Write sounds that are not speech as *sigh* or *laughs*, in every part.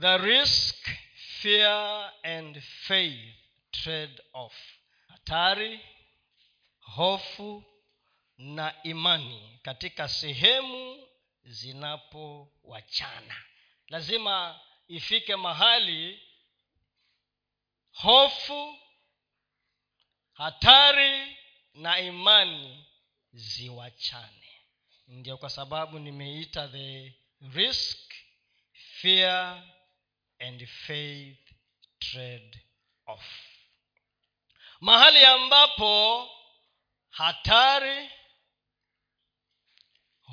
the risk fear and faith trade off hatari hofu na imani katika sehemu zinapowachana. Lazima ifike mahali hofu hatari na imani ziwachane. Ndio kwa sababu nimeita the risk fear and faith trade off. Mahali ambapo hatari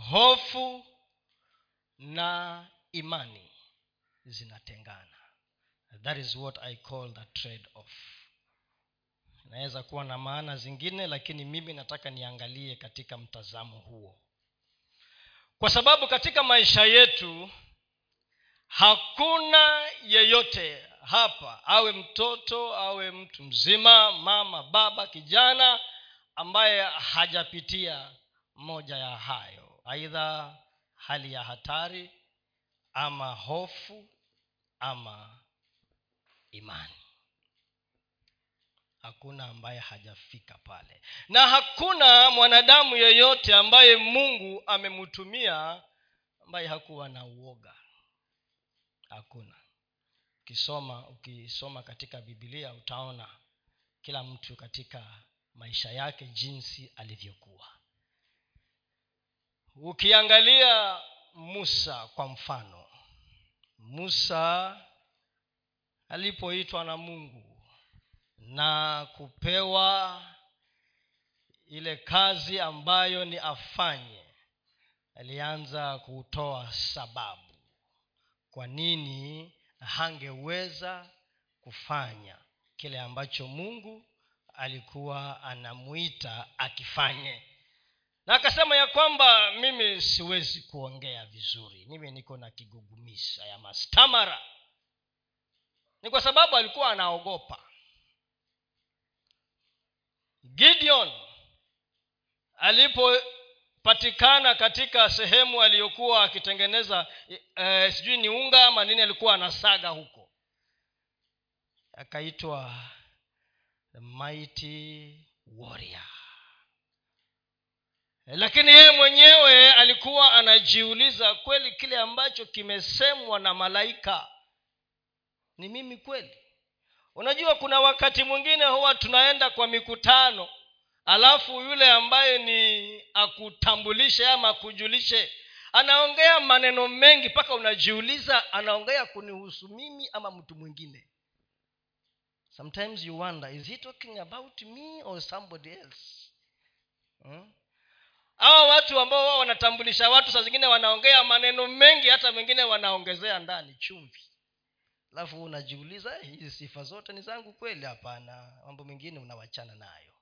hofu na imani zinatengana. That is what i call the trade off. Inaweza kuwa na maana zingine lakini mimi nataka niangalie katika mtazamo huo. Kwa sababu katika maisha yetu hakuna yeyote hapa awe mtoto awe mtu mzima mama baba kijana ambaye hajapitia moja ya hayo. Aidha hali ya hatari ama hofu ama imani. Hakuna ambaye hajafika pale. Na hakuna mwanadamu yeyote ambaye mungu amemtumia ambaye hakuwa na uoga hakuna. Ukisoma ukisoma katika bibilia utaona kila mtu katika maisha yake jinsi alivyokuwa. Ukiangalia musa kwa mfano musa alipoitwa na mungu na kupewa ile kazi ambayo ni afanye alianza kutoa sababu kwa nini hangeweza kufanya kile ambacho mungu alikuwa anamwita akifanye. Na akasema ya kwamba mimi siwezi kuongea vizuri mimi niko na kigugumisa ya mastamara. Ni kwa sababu alikuwa anaogopa. Gideon alipopatikana katika sehemu aliyokuwa akitengeneza e, sijui ni unga ama nini alikuwa anasaga huko. Akaitwa the mighty warrior. Lakini yeye mwenyewe alikuwa anajiuliza kweli kile ambacho kimesemwa na malaika. Ni mimi kweli? Unajua kuna wakati mwingine huwa tunaenda kwa mikutano alafu yule ambaye ni akutambulishe ama akujulishe anaongea maneno mengi mpaka unajiuliza anaongea kunihusu mimi ama mtu mwingine. Sometimes you wonder is he talking about me or somebody else? Hmm? watu ambao wao wanatambulisha watu saa zingine wanaongea maneno mengi hata wengine wanaongezea ndani chumvi. Alafu unajiuliza eh, hizi sifa zote ni zangu kweli? Hapana mambo mengine unawachana nayo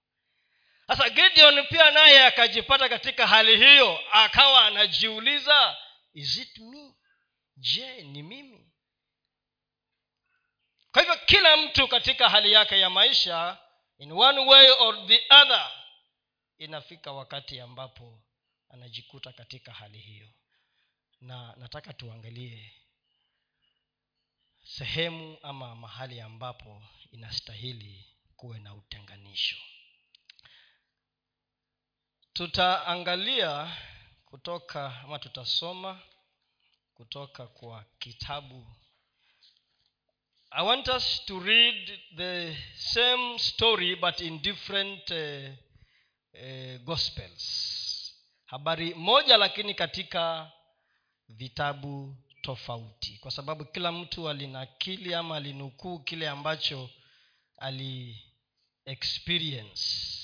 sasa gideon pia naye akajipata katika hali hiyo akawa anajiuliza is it me? Je ni mimi? Kwa hivyo kila mtu katika hali yake ya maisha in one way or the other inafika wakati ambapo anajikuta katika hali hiyo. Na nataka tuangalie sehemu ama mahali ambapo inastahili kuwe na utenganisho tutaangalia kutoka ama tutasoma kutoka kwa kitabu. I want us to read the same story but in different uh, uh, gospels. Habari moja lakini katika vitabu tofauti. Kwa sababu kila mtu alinakili ama alinukuu kile ambacho ali experience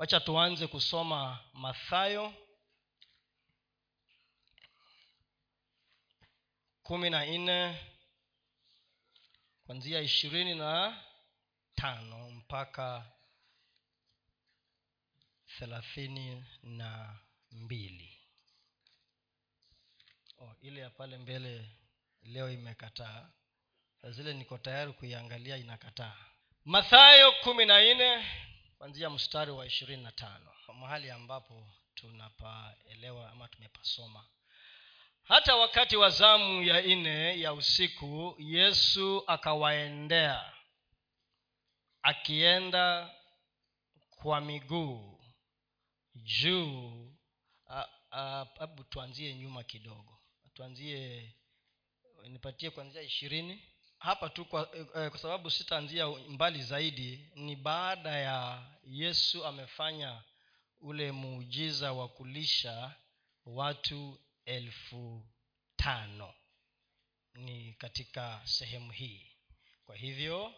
wacha tuanze kusoma mathayo kumi na nne kwanzia ishirini na tano mpaka thelathini na mbili. Oh, ile ya pale mbele leo imekataa. Zile niko tayari kuiangalia inakataa. Mathayo kumi na nne kwanzia mstari wa ishirini na tano mahali ambapo tunapaelewa ama tumepasoma. Hata wakati wa zamu ya nne ya usiku yesu akawaendea akienda kwa miguu juu hebu tuanzie nyuma kidogo. Tuanzie nipatie kuanzia ishirini. Hapa tu kwa, eh, kwa sababu sitaanzia mbali zaidi ni baada ya yesu amefanya ule muujiza wa kulisha watu elfu tano. Ni katika sehemu hii. Kwa hivyo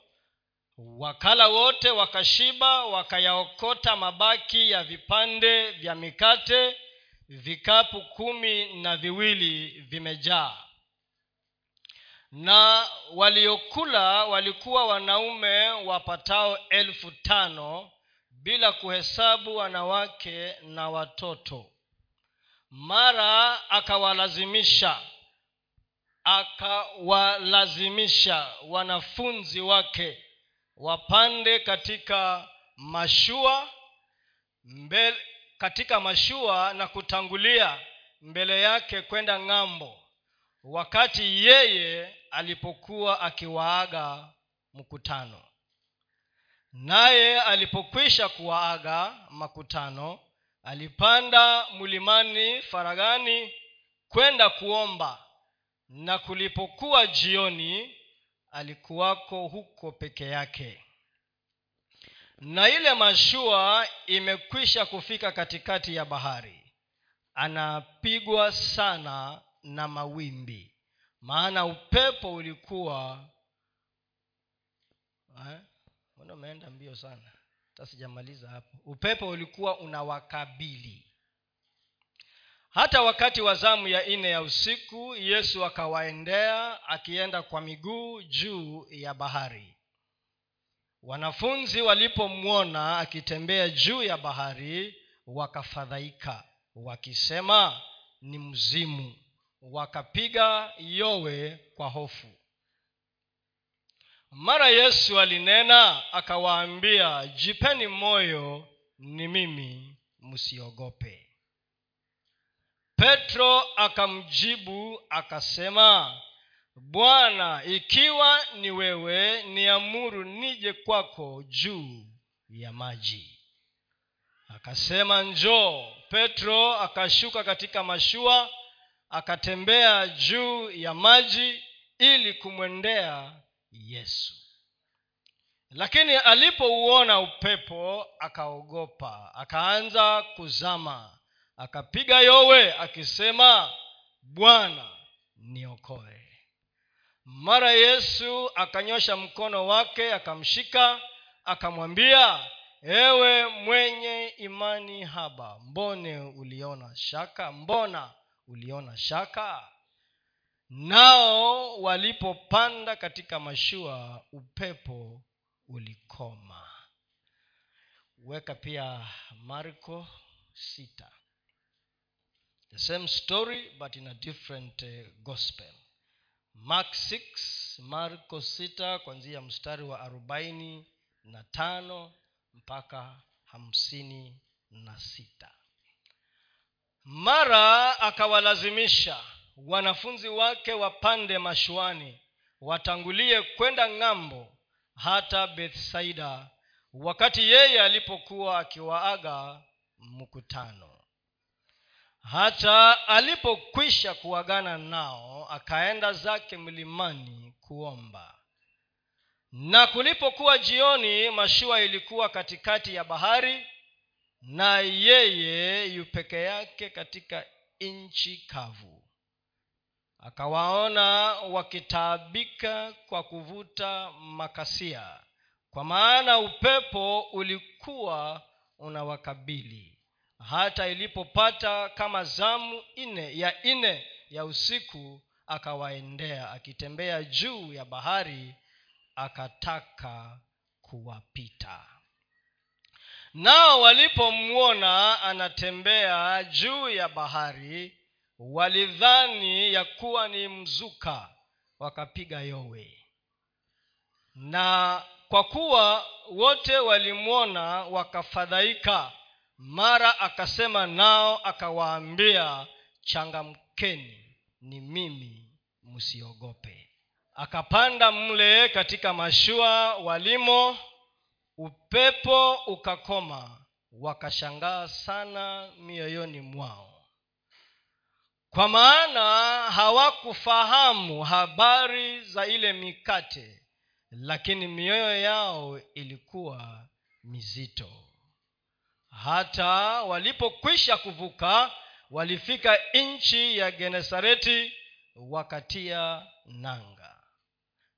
wakala wote wakashiba wakayaokota mabaki ya vipande vya mikate vikapu kumi na viwili vimejaa. Na waliokula walikuwa wanaume wapatao elfu tano bila kuhesabu wanawake na watoto. Mara akawalazimisha akawalazimisha wanafunzi wake wapande katika mashua mbele, katika mashua na kutangulia mbele yake kwenda ng'ambo wakati yeye alipokuwa akiwaaga mkutano naye alipokwisha kuwaaga makutano alipanda mlimani faragani kwenda kuomba. Na kulipokuwa jioni alikuwako huko peke yake. Na ile mashua imekwisha kufika katikati ya bahari. Anapigwa sana na mawimbi. Maana upepo ulikuwa eh? Umeenda mbio sana. Hata sijamaliza hapo. Upepo ulikuwa unawakabili. Hata wakati wa zamu ya nne ya usiku yesu akawaendea akienda kwa miguu juu ya bahari. Wanafunzi walipomwona akitembea juu ya bahari wakafadhaika wakisema ni mzimu. Wakapiga yowe kwa hofu mara yesu alinena akawaambia jipeni moyo ni mimi msiogope. Petro akamjibu akasema bwana ikiwa ni wewe niamuru nije kwako juu ya maji. Akasema njoo. Petro akashuka katika mashua akatembea juu ya maji ili kumwendea yesu. Lakini alipouona upepo akaogopa akaanza kuzama akapiga yowe akisema bwana niokoe. Mara yesu akanyosha mkono wake akamshika akamwambia ewe mwenye imani haba mbone uliona shaka? Mbona uliona shaka nao walipopanda katika mashua upepo ulikoma. Weka pia marko sita. The same story but in a different uh, gospel. Mark 6 marko sita kwanzia mstari wa arobaini na tano mpaka hamsini na sita. Mara akawalazimisha wanafunzi wake wapande mashuani watangulie kwenda ng'ambo hata bethsaida wakati yeye alipokuwa akiwaaga mkutano. Hata alipokwisha kuagana nao akaenda zake mlimani kuomba. Na kulipokuwa jioni mashua ilikuwa katikati ya bahari na yeye yu peke yake katika nchi kavu akawaona wakitaabika kwa kuvuta makasia. Kwa maana upepo ulikuwa unawakabili. Hata ilipopata kama zamu ine ya nne ya usiku akawaendea. Akitembea juu ya bahari akataka kuwapita. Nao walipomwona anatembea juu ya bahari walidhani ya kuwa ni mzuka wakapiga yowe. Na kwa kuwa wote walimwona wakafadhaika mara akasema nao akawaambia changamkeni ni mimi msiogope. Akapanda mle katika mashua walimo upepo ukakoma wakashangaa sana mioyoni mwao kwa maana hawakufahamu habari za ile mikate lakini mioyo yao ilikuwa mizito. Hata walipokwisha kuvuka walifika nchi ya genesareti wakatia nanga.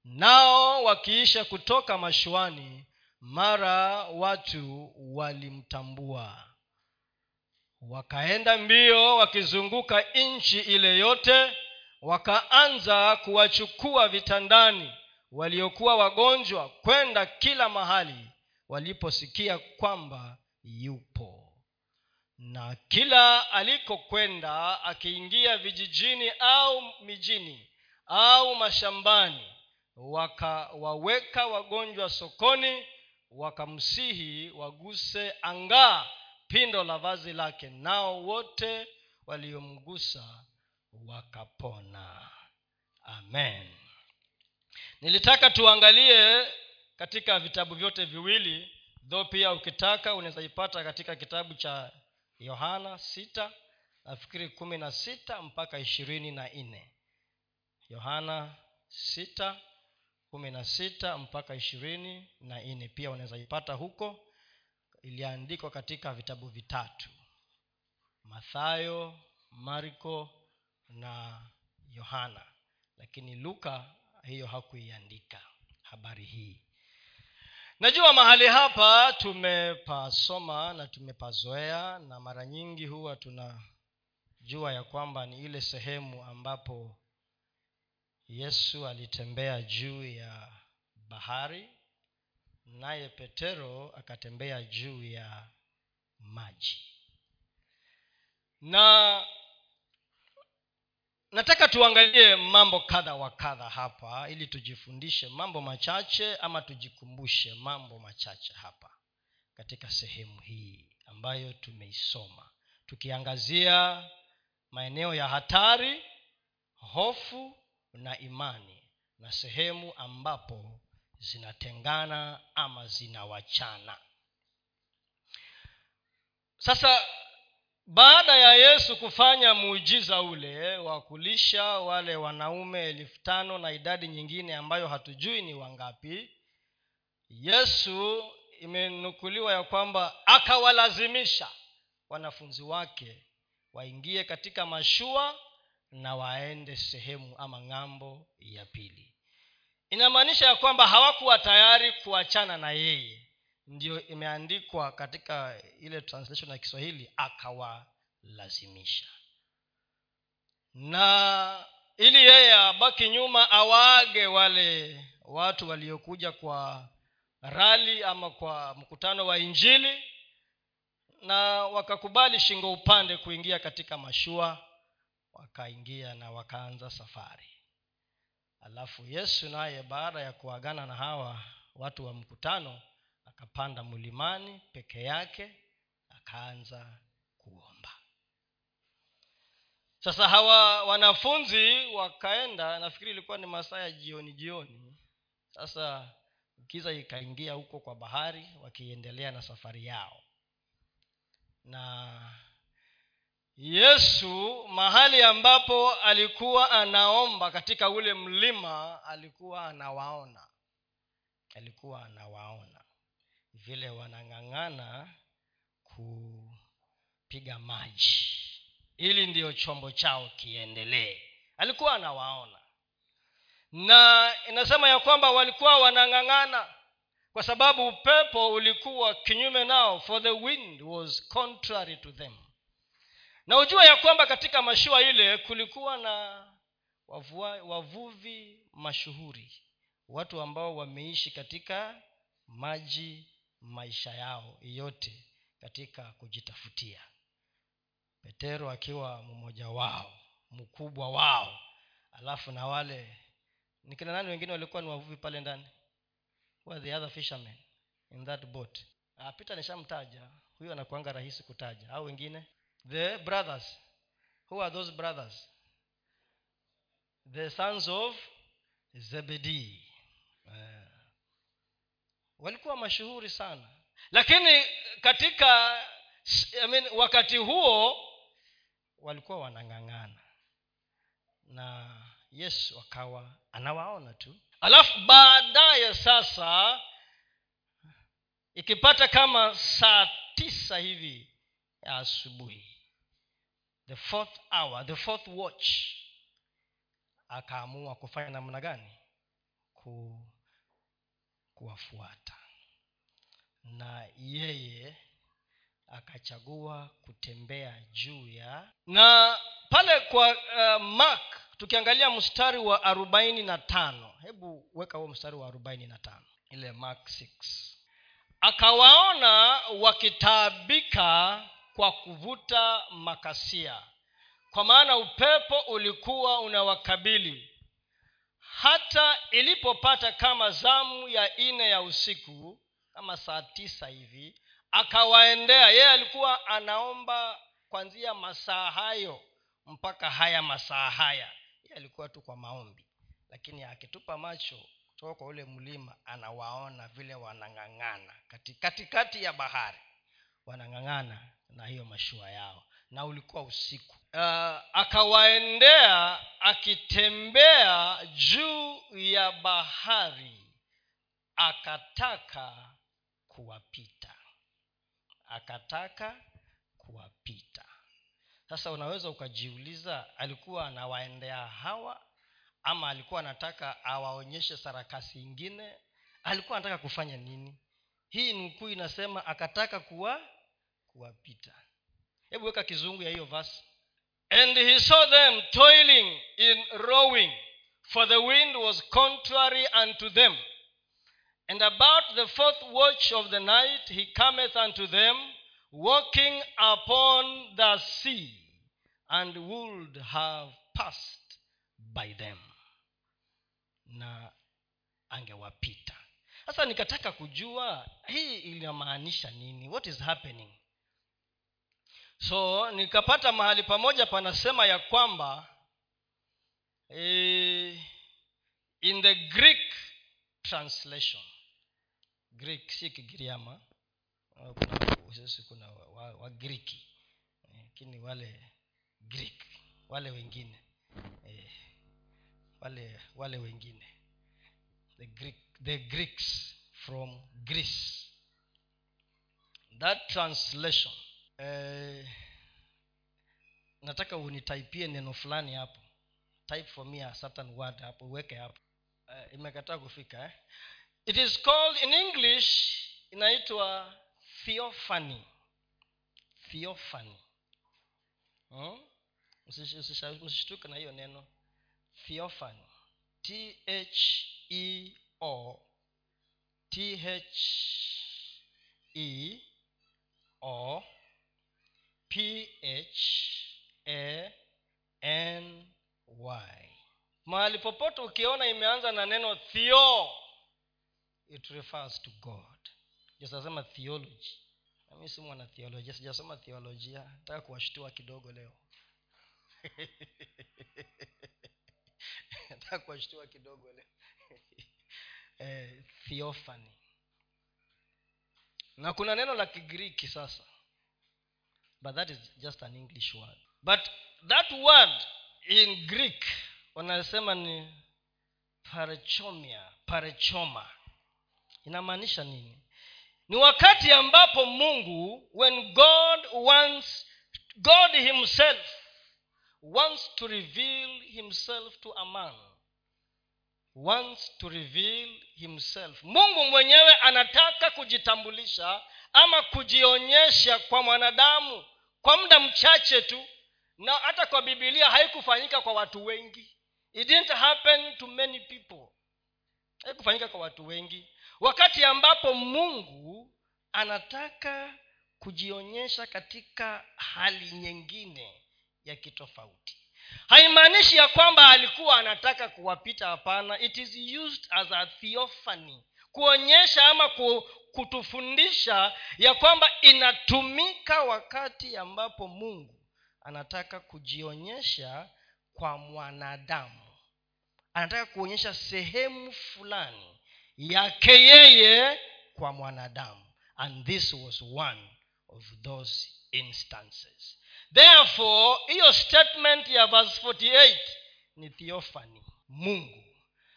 Nao wakiisha kutoka mashuani mara watu walimtambua wakaenda mbio wakizunguka nchi ile yote wakaanza kuwachukua vitandani waliokuwa wagonjwa kwenda kila mahali waliposikia kwamba yupo. Na kila alikokwenda akiingia vijijini au mijini au mashambani wakawaweka wagonjwa sokoni wakamsihi waguse angaa pindo la vazi lake nao wote waliomgusa wakapona. Amen. Nilitaka tuangalie katika vitabu vyote viwili dho pia ukitaka unaweza ipata katika kitabu cha yohana sita nafikiri kumi na sita mpaka ishirini na nne. Yohana sita kumi na sita mpaka ishirini na nne. Pia unaweza ipata huko iliandikwa katika vitabu vitatu. Mathayo marko na yohana. Lakini luka hiyo hakuiandika habari hii. Najua mahali hapa tumepasoma na tumepazoea na mara nyingi huwa tunajua ya kwamba ni ile sehemu ambapo yesu alitembea juu ya bahari naye petero akatembea juu ya maji. Na nataka tuangalie mambo kadha wa kadha hapa ili tujifundishe mambo machache ama tujikumbushe mambo machache hapa katika sehemu hii ambayo tumeisoma. Tukiangazia maeneo ya hatari hofu na imani na sehemu ambapo zinatengana ama zinawachana. Sasa baada ya yesu kufanya muujiza ule wa kulisha wale wanaume elfu tano na idadi nyingine ambayo hatujui ni wangapi yesu imenukuliwa ya kwamba akawalazimisha wanafunzi wake waingie katika mashua na waende sehemu ama ng'ambo ya pili inamaanisha ya kwamba hawakuwa tayari kuachana na yeye. Ndio imeandikwa katika ile translation ya kiswahili akawalazimisha. Na ili yeye abaki nyuma awaage wale watu waliokuja kwa rali ama kwa mkutano wa injili na wakakubali shingo upande kuingia katika mashua wakaingia na wakaanza safari alafu yesu naye baada ya kuagana na hawa watu wa mkutano akapanda mlimani peke yake akaanza kuomba. Sasa hawa wanafunzi wakaenda nafikiri ilikuwa ni masaa ya jioni jioni. Sasa giza ikaingia huko kwa bahari wakiendelea na safari yao. Na yesu mahali ambapo alikuwa anaomba katika ule mlima alikuwa anawaona. Alikuwa anawaona. Vile wanang'ang'ana kupiga maji. Ili ndiyo chombo chao kiendelee. Alikuwa anawaona. Na inasema ya kwamba walikuwa wanang'ang'ana kwa sababu upepo ulikuwa kinyume nao for the wind was contrary to them na ujua ya kwamba katika mashua ile kulikuwa na wavua, wavuvi mashuhuri. Watu ambao wameishi katika maji maisha yao yote katika kujitafutia. Petero akiwa mmoja wao mkubwa wao. Alafu na wale ni kina nani wengine walikuwa ni wavuvi pale ndani? The other fishermen in that boat? Ah, peter nishamtaja. Huyo anakuanga rahisi kutaja. Au wengine the brothers. Who are those brothers? The sons of zebedee. Yeah. walikuwa mashuhuri sana. Lakini katika I mean, wakati huo walikuwa wanang'ang'ana. Na yesu akawa anawaona tu. Alafu baadaye sasa ikipata kama saa tisa hivi ya asubuhi the fourth hour the fourth watch akaamua kufanya namna gani? Ku kuwafuata. Na yeye akachagua kutembea juu ya na pale kwa uh, mark tukiangalia mstari wa arobaini na tano. Hebu weka huo mstari wa arobaini na tano. Ile mark 6 akawaona wakitaabika kwa kuvuta makasia. Kwa maana upepo ulikuwa unawakabili. Hata ilipopata kama zamu ya ine ya usiku kama saa tisa hivi akawaendea. Yeye alikuwa anaomba kwanzia masaa hayo mpaka haya masaa haya. Yeye alikuwa tu kwa maombi. Lakini akitupa macho kutoka kwa ule mlima anawaona vile wanang'ang'ana. Katikati kati ya bahari wanang'ang'ana na hiyo mashua yao na ulikuwa usiku. Uh, akawaendea akitembea juu ya bahari akataka kuwapita. Akataka kuwapita. Sasa unaweza ukajiuliza alikuwa anawaendea hawa ama alikuwa anataka awaonyeshe sarakasi ingine? Alikuwa anataka kufanya nini? Hii nukuu inasema akataka kuwa kuwapita. Hebu weka kizungu ya hiyo vasi and he saw them toiling in rowing for the wind was contrary unto them. And about the fourth watch of the night he cometh unto them walking upon the sea and would have passed by them na angewapita. Sasa nikataka kujua hii inamaanisha nini? What is happening so nikapata mahali pamoja panasema ya kwamba eh, in the greek translation greek si kigiriama sisi kuna wagriki wa, wa lakini wale greek wale wengine eh, wale wale wengine the, Greek, the greeks from greece. That translation eh, nataka unitaipie neno fulani hapo. Type for me a certain word hapo uweke hapo. Eh, imekataa kufika eh? it is called in english inaitwa theophany. Theophany. Hmm? msishtuke na hiyo neno. Theophany. T h e o. T h e o p h a n y. Mahali popote ukiona imeanza na neno theo it refers to god. Jasasema theology. Nami si mwana theolojia sijasoma theolojia nataka kuwashtua kidogo leo. *laughs* Nataka kuwashtua kidogo leo. *laughs* Eh, theophany. Na kuna neno la kigiriki sasa but that is just an english word. But that word in greek wanasema ni parechomia parechoma. Inamaanisha nini? Ni wakati ambapo mungu when god wants god himself wants to reveal himself to a man wants to reveal himself. Mungu mwenyewe anataka kujitambulisha ama kujionyesha kwa mwanadamu kwa muda mchache tu na hata kwa bibilia haikufanyika kwa watu wengi. It didn't happen to many people. Haikufanyika kwa watu wengi. Wakati ambapo mungu anataka kujionyesha katika hali nyingine ya kitofauti. Haimaanishi ya kwamba alikuwa anataka kuwapita hapana. It is used as a theophany kuonyesha ama kutufundisha ya kwamba inatumika wakati ambapo mungu anataka kujionyesha kwa mwanadamu. Anataka kuonyesha sehemu fulani yake yeye kwa mwanadamu. And this was one of those instances. Therefore hiyo statement ya verse 48 ni theophany. Mungu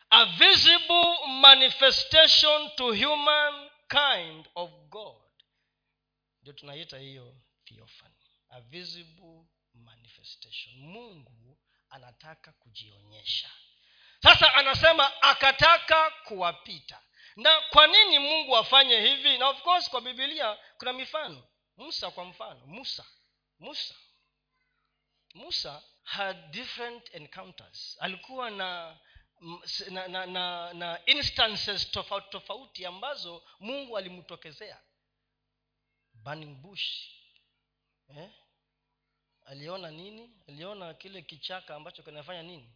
a visible manifestation to human kind of god. Ndio tunaita hiyo theophany a visible manifestation. Mungu anataka kujionyesha. Sasa anasema akataka kuwapita. Na kwa nini mungu afanye hivi? Na of course kwa bibilia kuna mifano. Musa kwa mfano. Musa. Musa. Musa had different encounters. Alikuwa na na, na, na, na instances tofauti tofauti ambazo mungu alimtokezea. Burning bush eh? aliona nini? Aliona kile kichaka ambacho kinafanya nini?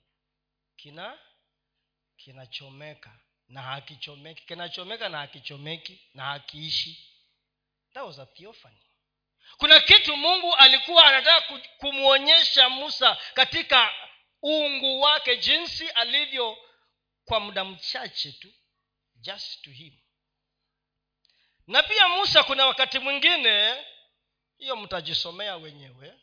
Kina kinachomeka na hakichomeki. Kinachomeka na hakichomeki na hakiishi. That was a theophany. Kuna kitu mungu alikuwa anataka kumwonyesha musa katika uungu wake jinsi alivyo kwa muda mchache tu just to him. Na pia musa kuna wakati mwingine hiyo mtajisomea wenyewe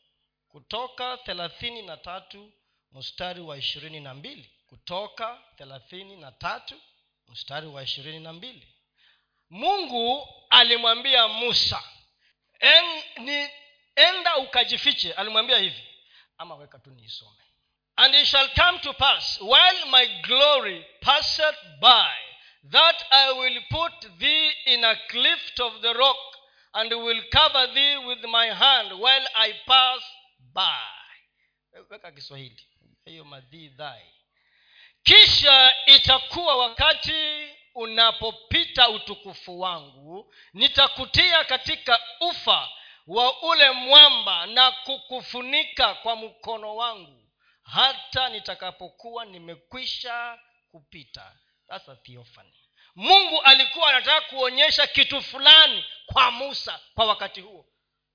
kutoka thelathini na tatu mstari wa ishirini na mbili. Kutoka thelathini na tatu mstari wa ishirini na mbili. Mungu alimwambia musa en, ni, enda ukajifiche. Alimwambia hivi ama weka tu niisome and it shall come to pass while my glory passeth by that i will put thee in a cleft of the rock and will cover thee with my hand while i pass by. Weka kiswahili. Hiyo madhii kisha itakuwa wakati unapopita utukufu wangu nitakutia katika ufa wa ule mwamba na kukufunika kwa mkono wangu hata nitakapokuwa nimekwisha kupita. Sasa theophany. Mungu alikuwa anataka kuonyesha kitu fulani kwa musa kwa wakati huo.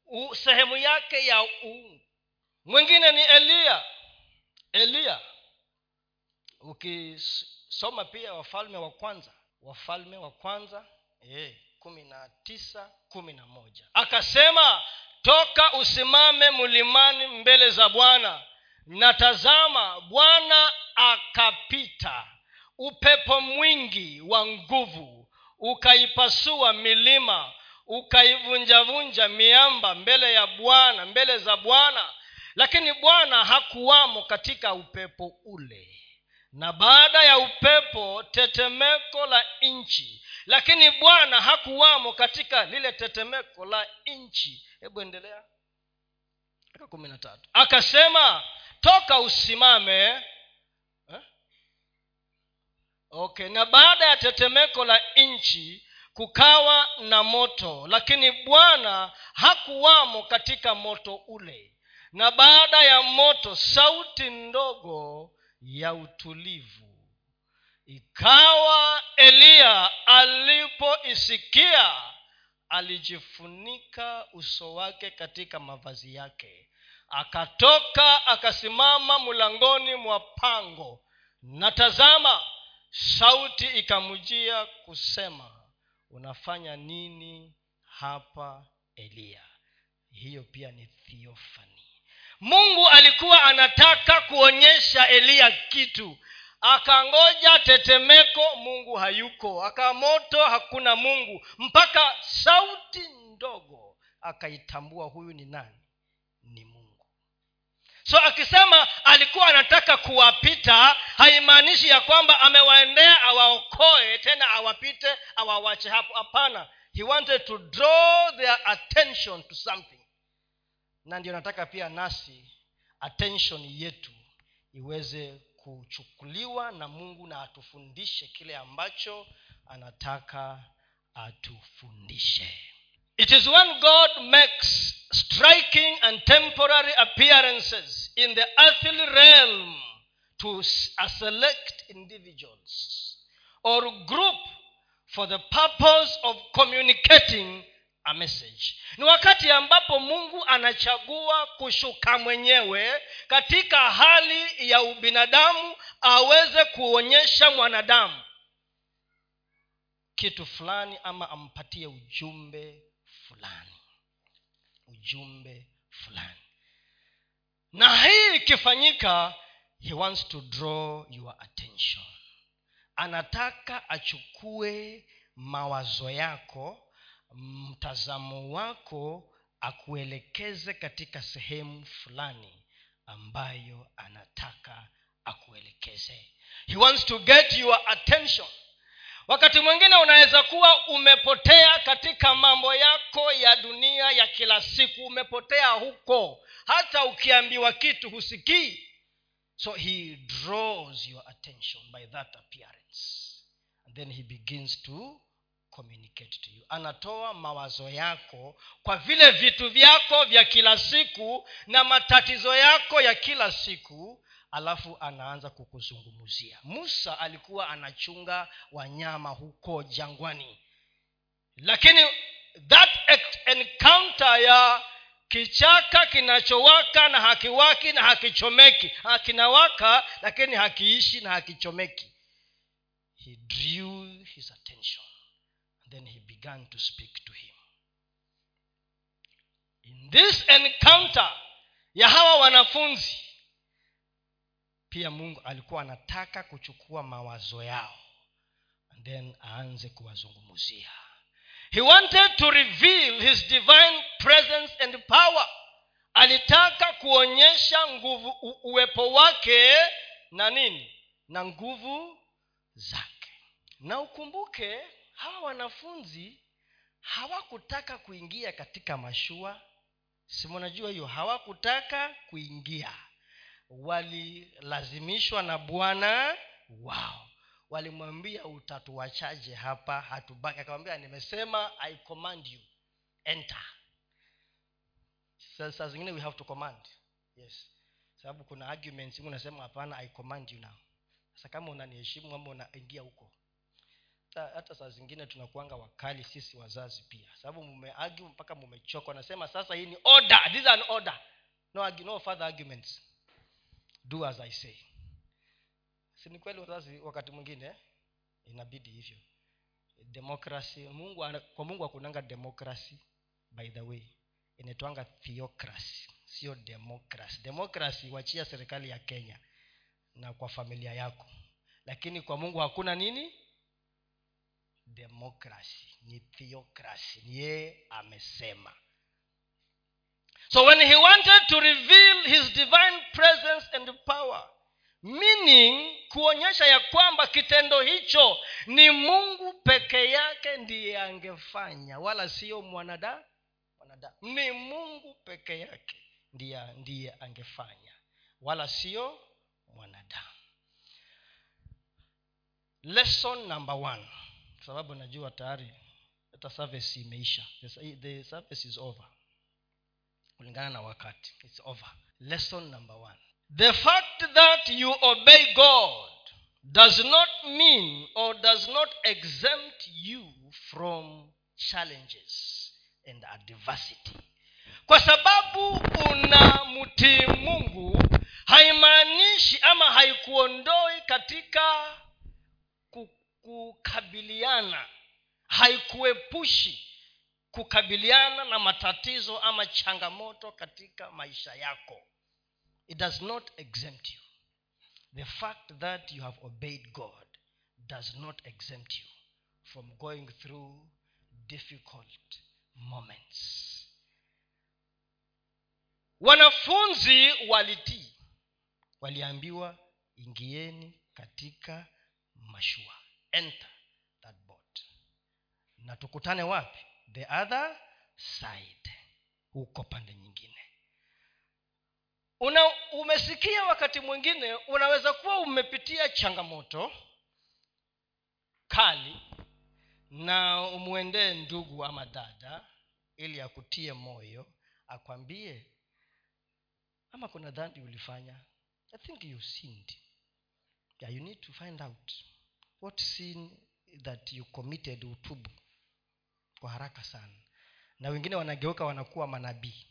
U, sehemu yake ya uungu mwingine ni eliya eliya ukisoma pia wafalme wa kwanza wafalme wa kwanza e, kumi na tisa kumi na moja. Akasema toka usimame mlimani mbele za bwana na tazama bwana akapita. Upepo mwingi wa nguvu ukaipasua milima ukaivunjavunja miamba mbele ya bwana mbele za bwana. Lakini bwana hakuwamo katika upepo ule. Na baada ya upepo tetemeko la nchi. Lakini bwana hakuwamo katika lile tetemeko la nchi. Hebu endelea. Kumi na tatu. Akasema toka usimame eh? okay na baada ya tetemeko la nchi kukawa na moto lakini bwana hakuwamo katika moto ule. Na baada ya moto sauti ndogo ya utulivu. Ikawa eliya alipoisikia alijifunika uso wake katika mavazi yake akatoka akasimama mlangoni mwa pango. Na tazama sauti ikamjia kusema unafanya nini hapa eliya hiyo pia ni thiofani mungu alikuwa anataka kuonyesha eliya kitu. Akangoja tetemeko mungu hayuko. Akamoto hakuna mungu. Mpaka sauti ndogo akaitambua huyu ni nani so akisema alikuwa anataka kuwapita haimaanishi ya kwamba amewaendea awaokoe tena awapite awawache hapo. Hapana. He wanted to draw their attention to something. Na ndio nataka pia nasi attention yetu iweze kuchukuliwa na mungu na atufundishe kile ambacho anataka atufundishe it is when god makes striking and temporary appearances in the earthly realm to select individuals or group for the purpose of communicating a message. Ni wakati ambapo mungu anachagua kushuka mwenyewe katika hali ya ubinadamu aweze kuonyesha mwanadamu kitu fulani ama ampatie ujumbe fulani. Ujumbe fulani. Na hii ikifanyika he wants to draw your attention. Anataka achukue mawazo yako mtazamo wako akuelekeze katika sehemu fulani ambayo anataka akuelekeze. He wants to get your attention wakati mwingine unaweza kuwa umepotea katika mambo yako ya dunia ya kila siku umepotea huko. Hata ukiambiwa kitu husikii. So he draws your attention by that appearance. And then he begins to communicate to you. Anatoa mawazo yako kwa vile vitu vyako vya kila siku na matatizo yako ya kila siku alafu anaanza kukuzungumzia. Musa alikuwa anachunga wanyama huko jangwani. Lakini that encounter ya kichaka kinachowaka na hakiwaki na hakichomeki. Kinawaka lakini hakiishi na hakichomeki. He drew his attention. And then he began to speak to him. In this encounter ya hawa wanafunzi pia mungu alikuwa anataka kuchukua mawazo yao. And then aanze kuwazungumzia. He wanted to reveal his divine presence and power. Alitaka kuonyesha nguvu uwepo wake na nini? Na nguvu zake. Na ukumbuke hawa wanafunzi hawakutaka kuingia katika mashua. Simunajua hiyo? Hawakutaka kuingia walilazimishwa na bwana wao. Walimwambia utatuwachaje hapa? Hatubaki. Akamwambia nimesema i command you enter. Saa zingine we have to command. Yes. Sababu kuna arguments unasema hapana i command you now. Sasa kama unaniheshimu ama unaingia huko hata saa zingine tunakuanga wakali sisi wazazi pia. Sababu mumeargue mpaka mumechoka wanasema sasa hii ni order. This is an order. No, no further arguments do as i say. Si ni kweli wazazi wakati mwingine inabidi hivyo. Demokrasi mungu kwa mungu akunanga demokrasi by the way. Inaitwanga theocracy sio demokrasi demokrasi wachia serikali ya kenya na kwa familia yako. Lakini kwa mungu hakuna nini? Demokrasi ni theocracy. Ni yeye amesema. So when he wanted to reveal his divine presence meaning kuonyesha ya kwamba kitendo hicho ni mungu peke yake ndiye angefanya wala siyo mwanadamu mwanada ni mungu peke yake ndiye ndiye angefanya wala siyo mwanadamu. Lesson number one sababu najua tayari hata service imeisha. The service is over. Kulingana na wakati its over. Lesson number one the fact that you obey god does not mean or does not exempt you from challenges and adversity. Kwa sababu unamtii mungu haimaanishi ama haikuondoi katika kukabiliana haikuepushi kukabiliana na matatizo ama changamoto katika maisha yako it does not exempt you. The fact that you have obeyed god does not exempt you from going through difficult moments. Wanafunzi walitii. Waliambiwa ingieni katika mashua. Enter that boat. Na tukutane wapi? The other side. Huko pande nyingine una umesikia wakati mwingine unaweza kuwa umepitia changamoto kali na umwendee ndugu ama dada ili akutie moyo akwambie ama kuna dhambi ulifanya? I think you sinned. Yeah, you need to find out what sin that you committed utubu kwa haraka sana. Na wengine wanageuka wanakuwa manabii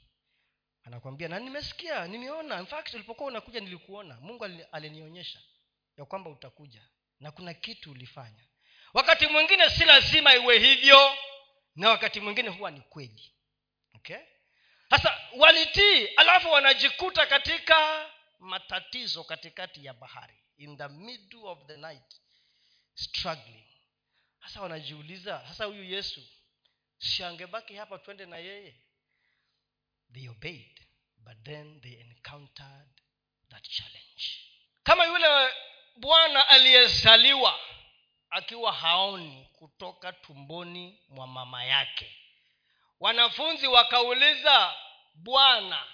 anakwambia na nimesikia nimeona. In fact ulipokuwa unakuja nilikuona. Mungu alinionyesha ya kwamba utakuja na kuna kitu ulifanya. Wakati mwingine si lazima iwe hivyo na wakati mwingine huwa ni kweli. Okay? Sasa walitii alafu wanajikuta katika matatizo katikati ya bahari. In the middle of the night struggling. Sasa wanajiuliza sasa huyu yesu siangebaki hapa twende na yeye they obeyed but then they encountered that challenge. Kama yule bwana aliyezaliwa akiwa haoni kutoka tumboni mwa mama yake. Wanafunzi wakauliza bwana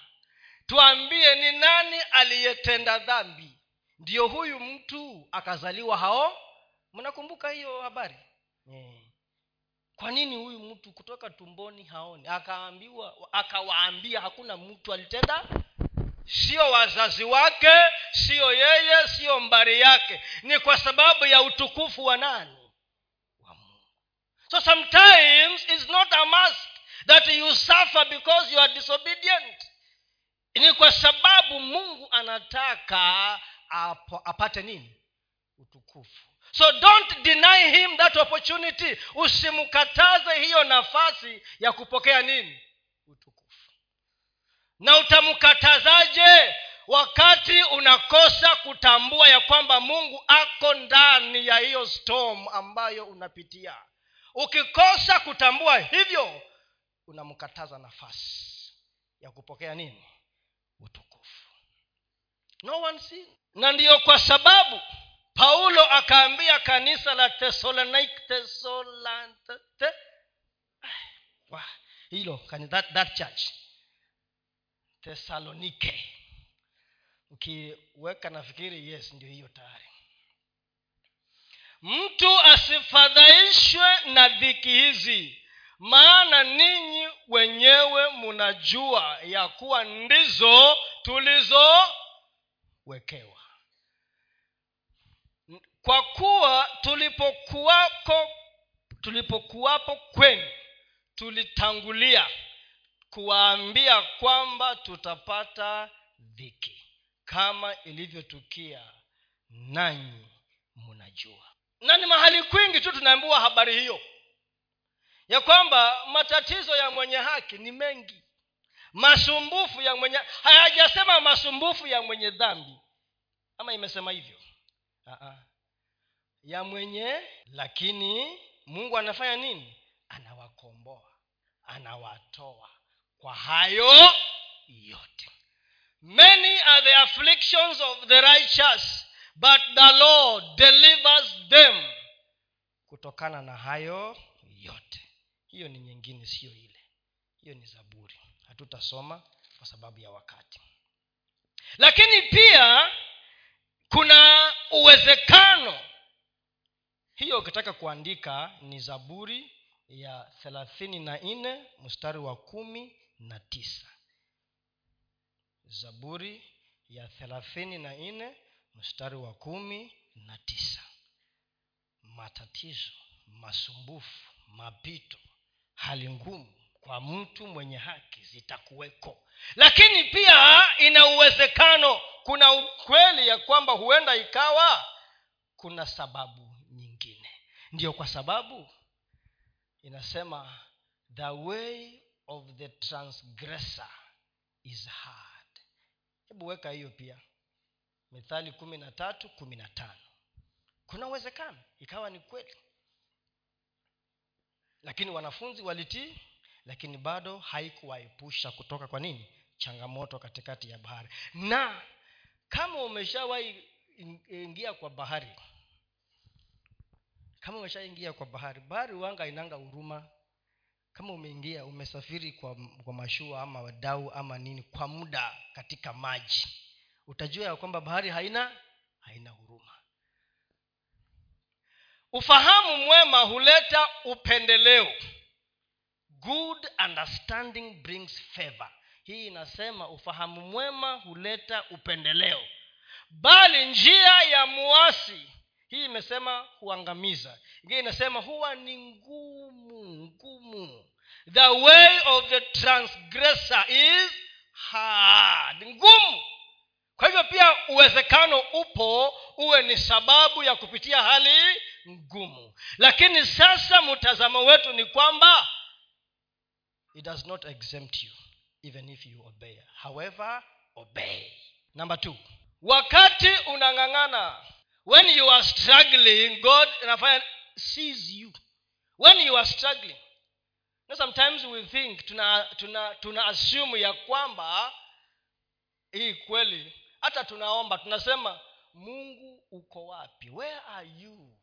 tuambie ni nani aliyetenda dhambi? Ndiyo huyu mtu akazaliwa hao? Mnakumbuka hiyo habari? Yeah. Kwa nini huyu mtu kutoka tumboni haoni? Akaambiwa akawaambia hakuna mtu alitenda. Sio wazazi wake siyo yeye siyo mbari yake. Ni kwa sababu ya utukufu wa nani? Wa mungu. So sometimes it's not a mask that you suffer because you are disobedient. Ni kwa sababu mungu anataka apate nini? Utukufu so don't deny him that opportunity. Usimkataze hiyo nafasi ya kupokea nini? Utukufu. Na utamkatazaje wakati unakosa kutambua ya kwamba mungu ako ndani ya hiyo storm ambayo unapitia? Ukikosa kutambua hivyo unamkataza nafasi ya kupokea nini? Utukufu. No one seen. na ndiyo kwa sababu paulo akaambia kanisa la hilo that, that church. Tesalonike ukiweka nafikiri yes ndio hiyo tayari. Mtu asifadhaishwe na dhiki hizi maana ninyi wenyewe munajua ya kuwa ndizo tulizowekewa kwa kuwa tulipokuwako tulipokuwapo kwenu tulitangulia kuwaambia kwamba tutapata dhiki kama ilivyotukia nanyi mnajua na ni mahali kwingi tu tunaambiwa habari hiyo ya kwamba matatizo ya mwenye haki ni mengi. Masumbufu ya mwenye hayajasema masumbufu ya mwenye dhambi. Ama imesema hivyo? Aa. Ya mwenye lakini mungu anafanya nini? Anawakomboa anawatoa kwa hayo yote. Many are the afflictions of the righteous but the lord delivers them kutokana na hayo yote. Hiyo ni nyingine siyo ile. Hiyo ni zaburi. Hatutasoma kwa sababu ya wakati. Lakini pia kuna uwezekano hiyo ukitaka kuandika ni zaburi ya thelathini na nne mstari wa kumi na tisa. Zaburi ya thelathini na nne mstari wa kumi na tisa. Matatizo masumbufu mapito hali ngumu kwa mtu mwenye haki zitakuweko. Lakini pia ina uwezekano kuna ukweli ya kwamba huenda ikawa kuna sababu ndiyo kwa sababu inasema the way of the transgressor is hard. Hebu weka hiyo pia. Mithali kumi na tatu kumi na tano. Kuna uwezekano ikawa ni kweli. Lakini wanafunzi walitii lakini bado haikuwaepusha kutoka kwa nini? Changamoto katikati ya bahari. Na kama umeshawahi ingia kwa bahari kama umeshaingia kwa bahari bahari wanga inanga huruma. Kama umeingia umesafiri kwa, kwa mashua ama wadau ama nini kwa muda katika maji utajua ya kwamba bahari haina haina huruma. Ufahamu mwema huleta upendeleo. Good understanding brings favor. Hii inasema ufahamu mwema huleta upendeleo. Bali njia ya muasi hii imesema huangamiza. Ingine inasema huwa ni ngumu ngumu. The way of the transgressor is hard. Ngumu. Kwa hivyo pia uwezekano upo uwe ni sababu ya kupitia hali ngumu. Lakini sasa mtazamo wetu ni kwamba it does not exempt you even if you obey. However obey. Number two. Wakati unang'ang'ana when you are struggling god anafanya sees you. When you are struggling no, sometimes we think tuna tuna tuna assume ya kwamba hii kweli hata tunaomba tunasema mungu uko wapi? Where are you?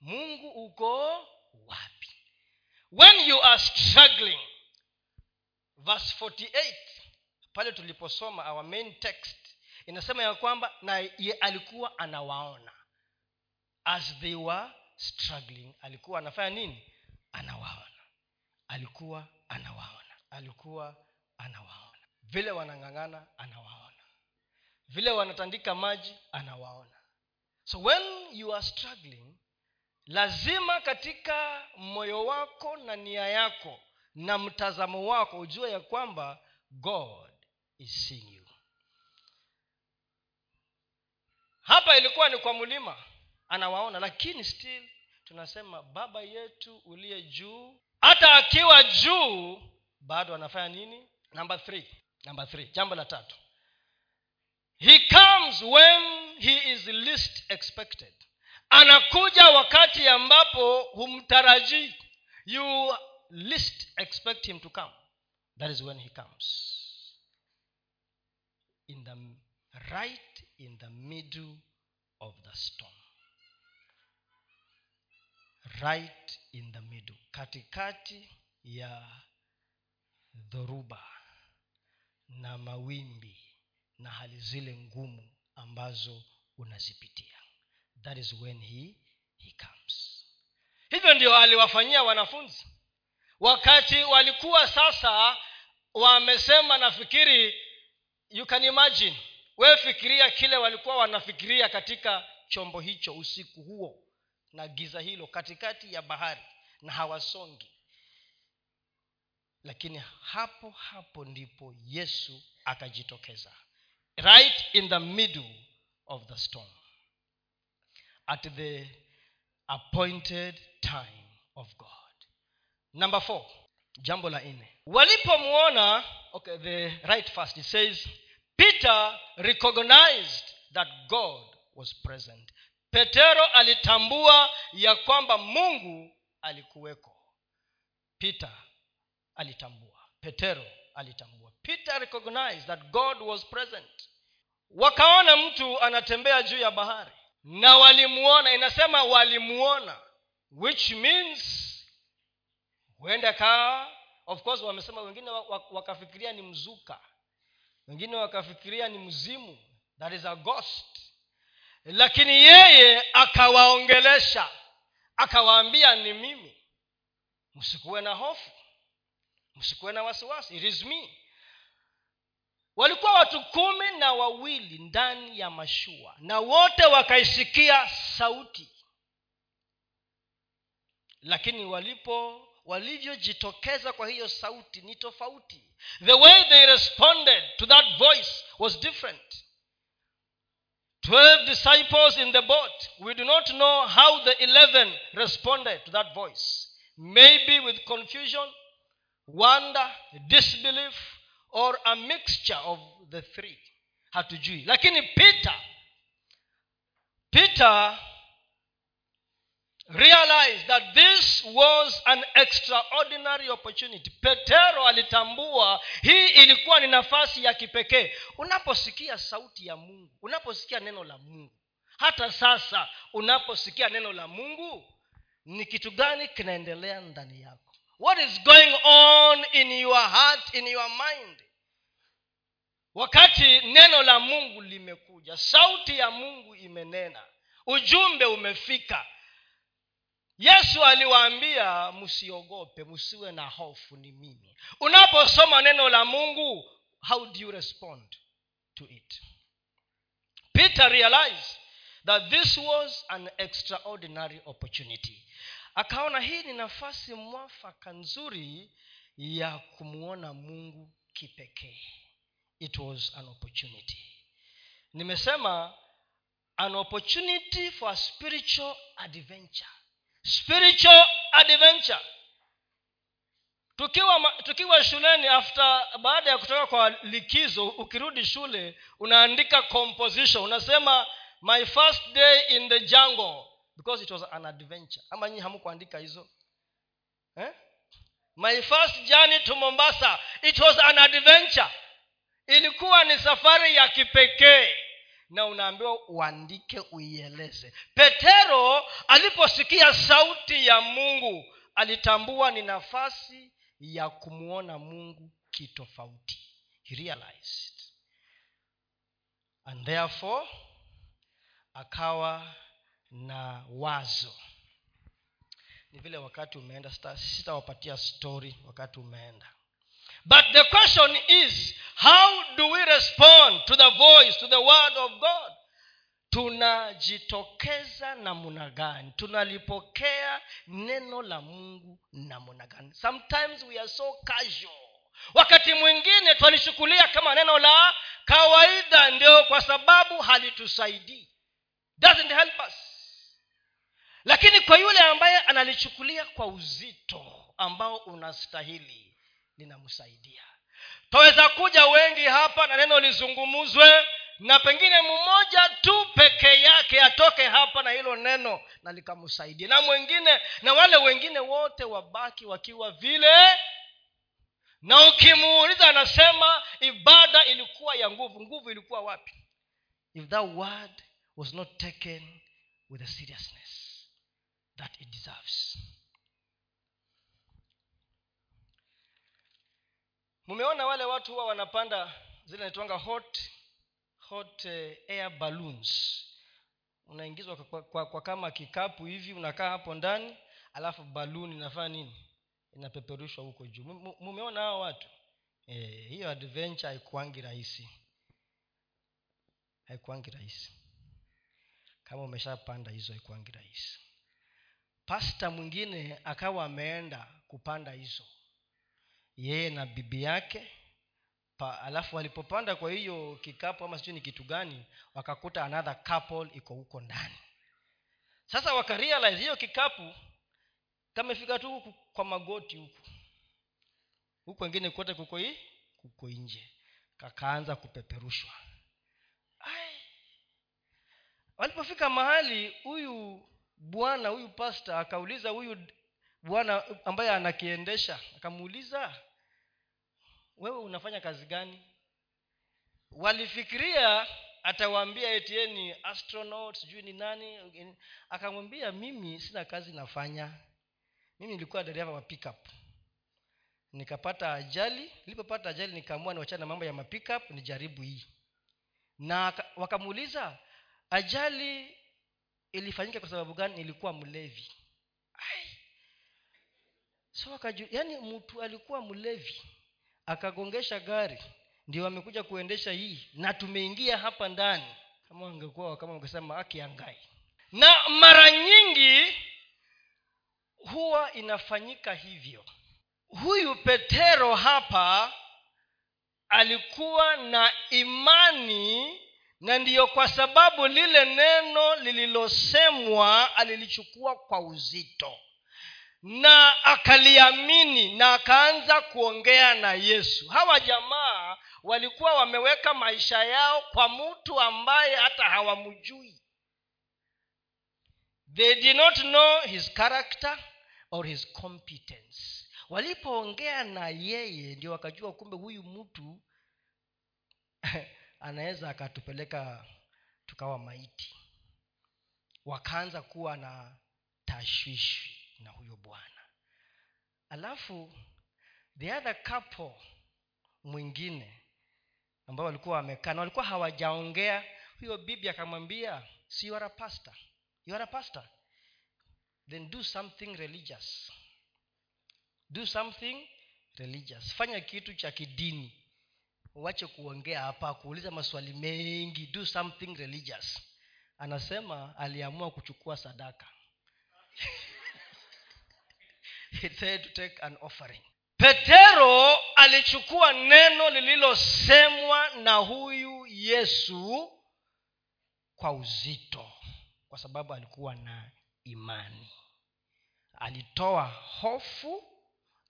Mungu uko wapi? When you are struggling verse 48 pale tuliposoma our main text inasema ya kwamba na ye alikuwa anawaona. As they were struggling alikuwa anafanya nini? Anawaona. Alikuwa anawaona. Alikuwa anawaona. Vile wanang'ang'ana anawaona. Vile wanatandika maji anawaona. So when you are struggling lazima katika moyo wako na nia yako na mtazamo wako ujue ya kwamba god is seeing you hapa ilikuwa ni kwa mlima. Anawaona lakini still tunasema baba yetu uliye juu hata akiwa juu bado anafanya nini? Number three. Number three. Jambo la tatu. He comes when he is least expected. Anakuja wakati ambapo humtarajii. You least expect him to come. That is when he comes. In the right in the middle of the storm. Right in the middle katikati ya dhoruba na mawimbi na hali zile ngumu ambazo unazipitia. That is when he, he comes. Hivyo ndio aliwafanyia wanafunzi. Wakati walikuwa sasa wamesema nafikiri you can imagine wewe fikiria kile walikuwa wanafikiria katika chombo hicho usiku huo na giza hilo katikati ya bahari na hawasongi. Lakini hapo hapo ndipo yesu akajitokeza. Right in the middle of the storm. At the appointed time of god. Number four. Jambo la nne. Walipomwona okay the right first it says peter recognized that god was present. Petero alitambua ya kwamba mungu alikuweko. Peter alitambua. Petero alitambua. Peter recognized that god was present. Wakaona mtu anatembea juu ya bahari na walimuona. Inasema walimuona which means huenda kaa of course wamesema wengine wakafikiria ni mzuka wengine wakafikiria ni mzimu. That is a ghost. Lakini yeye akawaongelesha. Akawaambia ni mimi. Msikuwe na hofu. Msikuwe na wasiwasi. It is me. Walikuwa watu kumi na wawili ndani ya mashua. Na wote wakaisikia sauti. Lakini walipo walivyojitokeza kwa hiyo sauti ni tofauti. The way they responded to that voice was different. Twelve disciples in the boat we do not know how the eleven responded to that voice. Maybe with confusion wonder disbelief or a mixture of the three. Hatujui. Lakini peter peter realized that this was an extraordinary opportunity. Petero alitambua hii ilikuwa ni nafasi ya kipekee. Unaposikia sauti ya mungu unaposikia neno la mungu hata sasa unaposikia neno la mungu ni kitu gani kinaendelea ndani yako? What is going on in your heart in your mind? Wakati neno la mungu limekuja sauti ya mungu imenena ujumbe umefika yesu aliwaambia msiogope msiwe na hofu ni mimi. Unaposoma neno la mungu how do you respond to it? Peter realized that this was an extraordinary opportunity. Akaona hii ni nafasi mwafaka nzuri ya kumwona mungu kipekee. It was an opportunity. Nimesema an opportunity for spiritual adventure spiritual adventure. Tukiwa tukiwa shuleni after baada ya kutoka kwa likizo ukirudi shule unaandika composition. Unasema my first day in the jungle because it was an adventure. Ama nyii hamkuandika hizo? Eh? my first journey to mombasa it was an adventure. Ilikuwa ni safari ya kipekee na unaambiwa uandike uieleze. Petero aliposikia sauti ya mungu alitambua ni nafasi ya kumwona mungu kitofauti. He realized. And therefore akawa na wazo. Ni vile wakati umeenda sitawapatia story wakati umeenda but the question is how do we respond to the voice to the word of god? Tunajitokeza namna gani? Tunalipokea neno la mungu namna gani? Sometimes we are so casual. Wakati mwingine twalichukulia kama neno la kawaida ndio kwa sababu halitusaidii. Doesn't help us. Lakini kwa yule ambaye analichukulia kwa uzito ambao unastahili linamsaidia twaweza kuja wengi hapa na neno lizungumuzwe na pengine mmoja tu peke yake atoke hapa na hilo neno na likamsaidia na mwingine na wale wengine wote wabaki wakiwa vile. Na ukimuuliza anasema ibada ilikuwa ya nguvu. Nguvu ilikuwa wapi? If that word was not taken with a seriousness that it deserves mumeona wale watu huwa wanapanda zile naitwanga hot hot uh, air balloons. Unaingizwa kwa, kwa, kwa kama kikapu hivi unakaa hapo ndani alafu baluni inafanya nini? Inapeperushwa huko juu. Mumeona hao watu? E, hiyo adventure haikuangi rahisi. Haikuangi rahisi. Kama umeshapanda hizo haikuangi rahisi. Pasta mwingine akawa ameenda kupanda hizo yeye na bibi yake. Pa, alafu walipopanda kwa hiyo kikapu ama sijui ni kitu gani wakakuta another couple iko huko ndani. Sasa wakarealize hiyo kikapu kamefika tu huku kwa magoti huku. Huku wengine kote kuko hii kuko nje. Kakaanza kupeperushwa. Ai. walipofika mahali huyu bwana huyu pasta akauliza huyu bwana ambaye anakiendesha akamuuliza wewe unafanya kazi gani? Walifikiria atawaambia etieni astronaut sijui ni nani akamwambia mimi sina kazi nafanya. Mimi nilikuwa dereva wa pickup. Nikapata ajali. Nilipopata ajali nikaamua niwachana mambo ya mapickup nijaribu hii. Na wakamuuliza ajali ilifanyika kwa sababu gani? Nilikuwa mlevi. Ai. so wakaju yaani mtu alikuwa mlevi akagongesha gari ndio amekuja kuendesha hii na tumeingia hapa ndani. Kama wangekuwa kama wangesema akiangai na mara nyingi huwa inafanyika hivyo. Huyu petero hapa alikuwa na imani na ndiyo kwa sababu lile neno lililosemwa alilichukua kwa uzito na akaliamini na akaanza kuongea na yesu. Hawa jamaa walikuwa wameweka maisha yao kwa mtu ambaye hata hawamjui. They did not know his character or his competence. Walipoongea na yeye ndio wakajua kumbe huyu mtu *laughs* anaweza akatupeleka tukawa maiti. Wakaanza kuwa na tashwishi na bwana alafu the other couple mwingine ambao walikuwa wamekaa na walikuwa hawajaongea huyo bibi akamwambia si you are a pastor. You are a pastor. Then do something religious. Do something religious. Fanya kitu cha kidini. Uache kuongea hapa kuuliza maswali mengi. Do something religious. Anasema aliamua kuchukua sadaka *laughs* he said to take an offering. Petero alichukua neno lililosemwa na huyu yesu kwa uzito kwa sababu alikuwa na imani. Alitoa hofu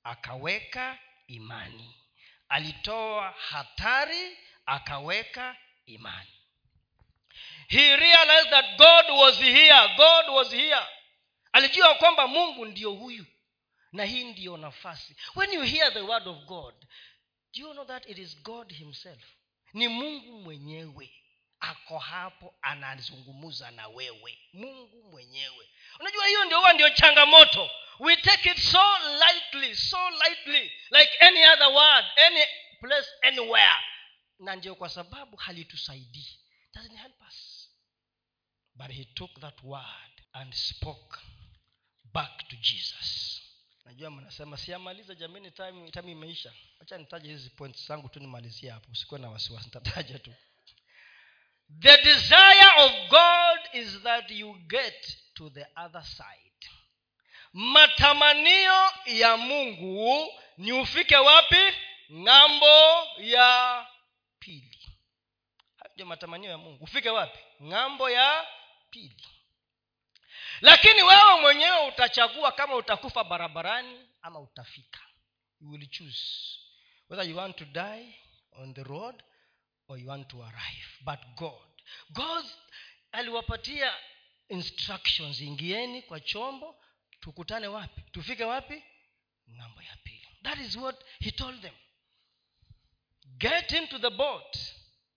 akaweka imani. Alitoa hatari akaweka imani. He realized that god was here. God was here. Alijua kwamba mungu ndio huyu na hii ndiyo nafasi. When you hear the word of god do you know that it is god himself? Ni mungu mwenyewe. Ako hapo anazungumza na wewe. Mungu mwenyewe. Unajua hiyo ndio huwa ndio changamoto. We take it so lightly so lightly like any other word any place anywhere. Na ndio kwa sababu halitusaidii. Doesn't help us. But he took that word and spoke back to jesus najua mnasema siamaliza jamini time, time imeisha. Wacha nitaje hizi point zangu tu nimalizie hapo. Usikuwe na wasiwasi nitataja tu. The desire of god is that you get to the other side. Matamanio ya mungu ni ufike wapi? Ng'ambo ya pili. Hayo ndio matamanio ya mungu. Ufike wapi? Ng'ambo ya pili lakini wewe mwenyewe utachagua kama utakufa barabarani ama utafika. You will choose whether you want to die on the road or you want to arrive. But god god aliwapatia instructions. Ingieni kwa chombo tukutane wapi? Tufike wapi? Ng'ambo ya pili. That is what he told them. Get into the boat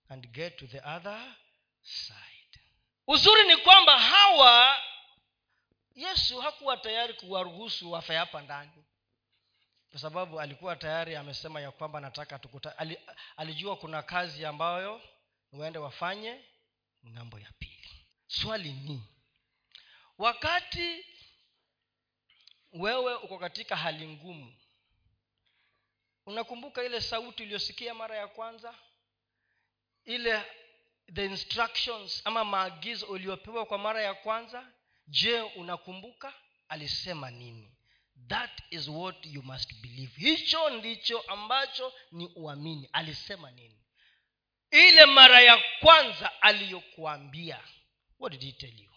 and get to the other side. Uzuri ni kwamba hawa yesu hakuwa tayari kuwaruhusu wafe hapa ndani. Kwa sababu alikuwa tayari amesema ya kwamba nataka tukuta ali, alijua kuna kazi ambayo waende wafanye ng'ambo ya pili. Swali ni wakati wewe uko katika hali ngumu unakumbuka ile sauti uliyosikia mara ya kwanza? Ile the instructions ama maagizo uliopewa kwa mara ya kwanza je unakumbuka? Alisema nini? That is what you must believe. Hicho ndicho ambacho ni uamini. Alisema nini? Ile mara ya kwanza aliyokuambia. What did he tell you?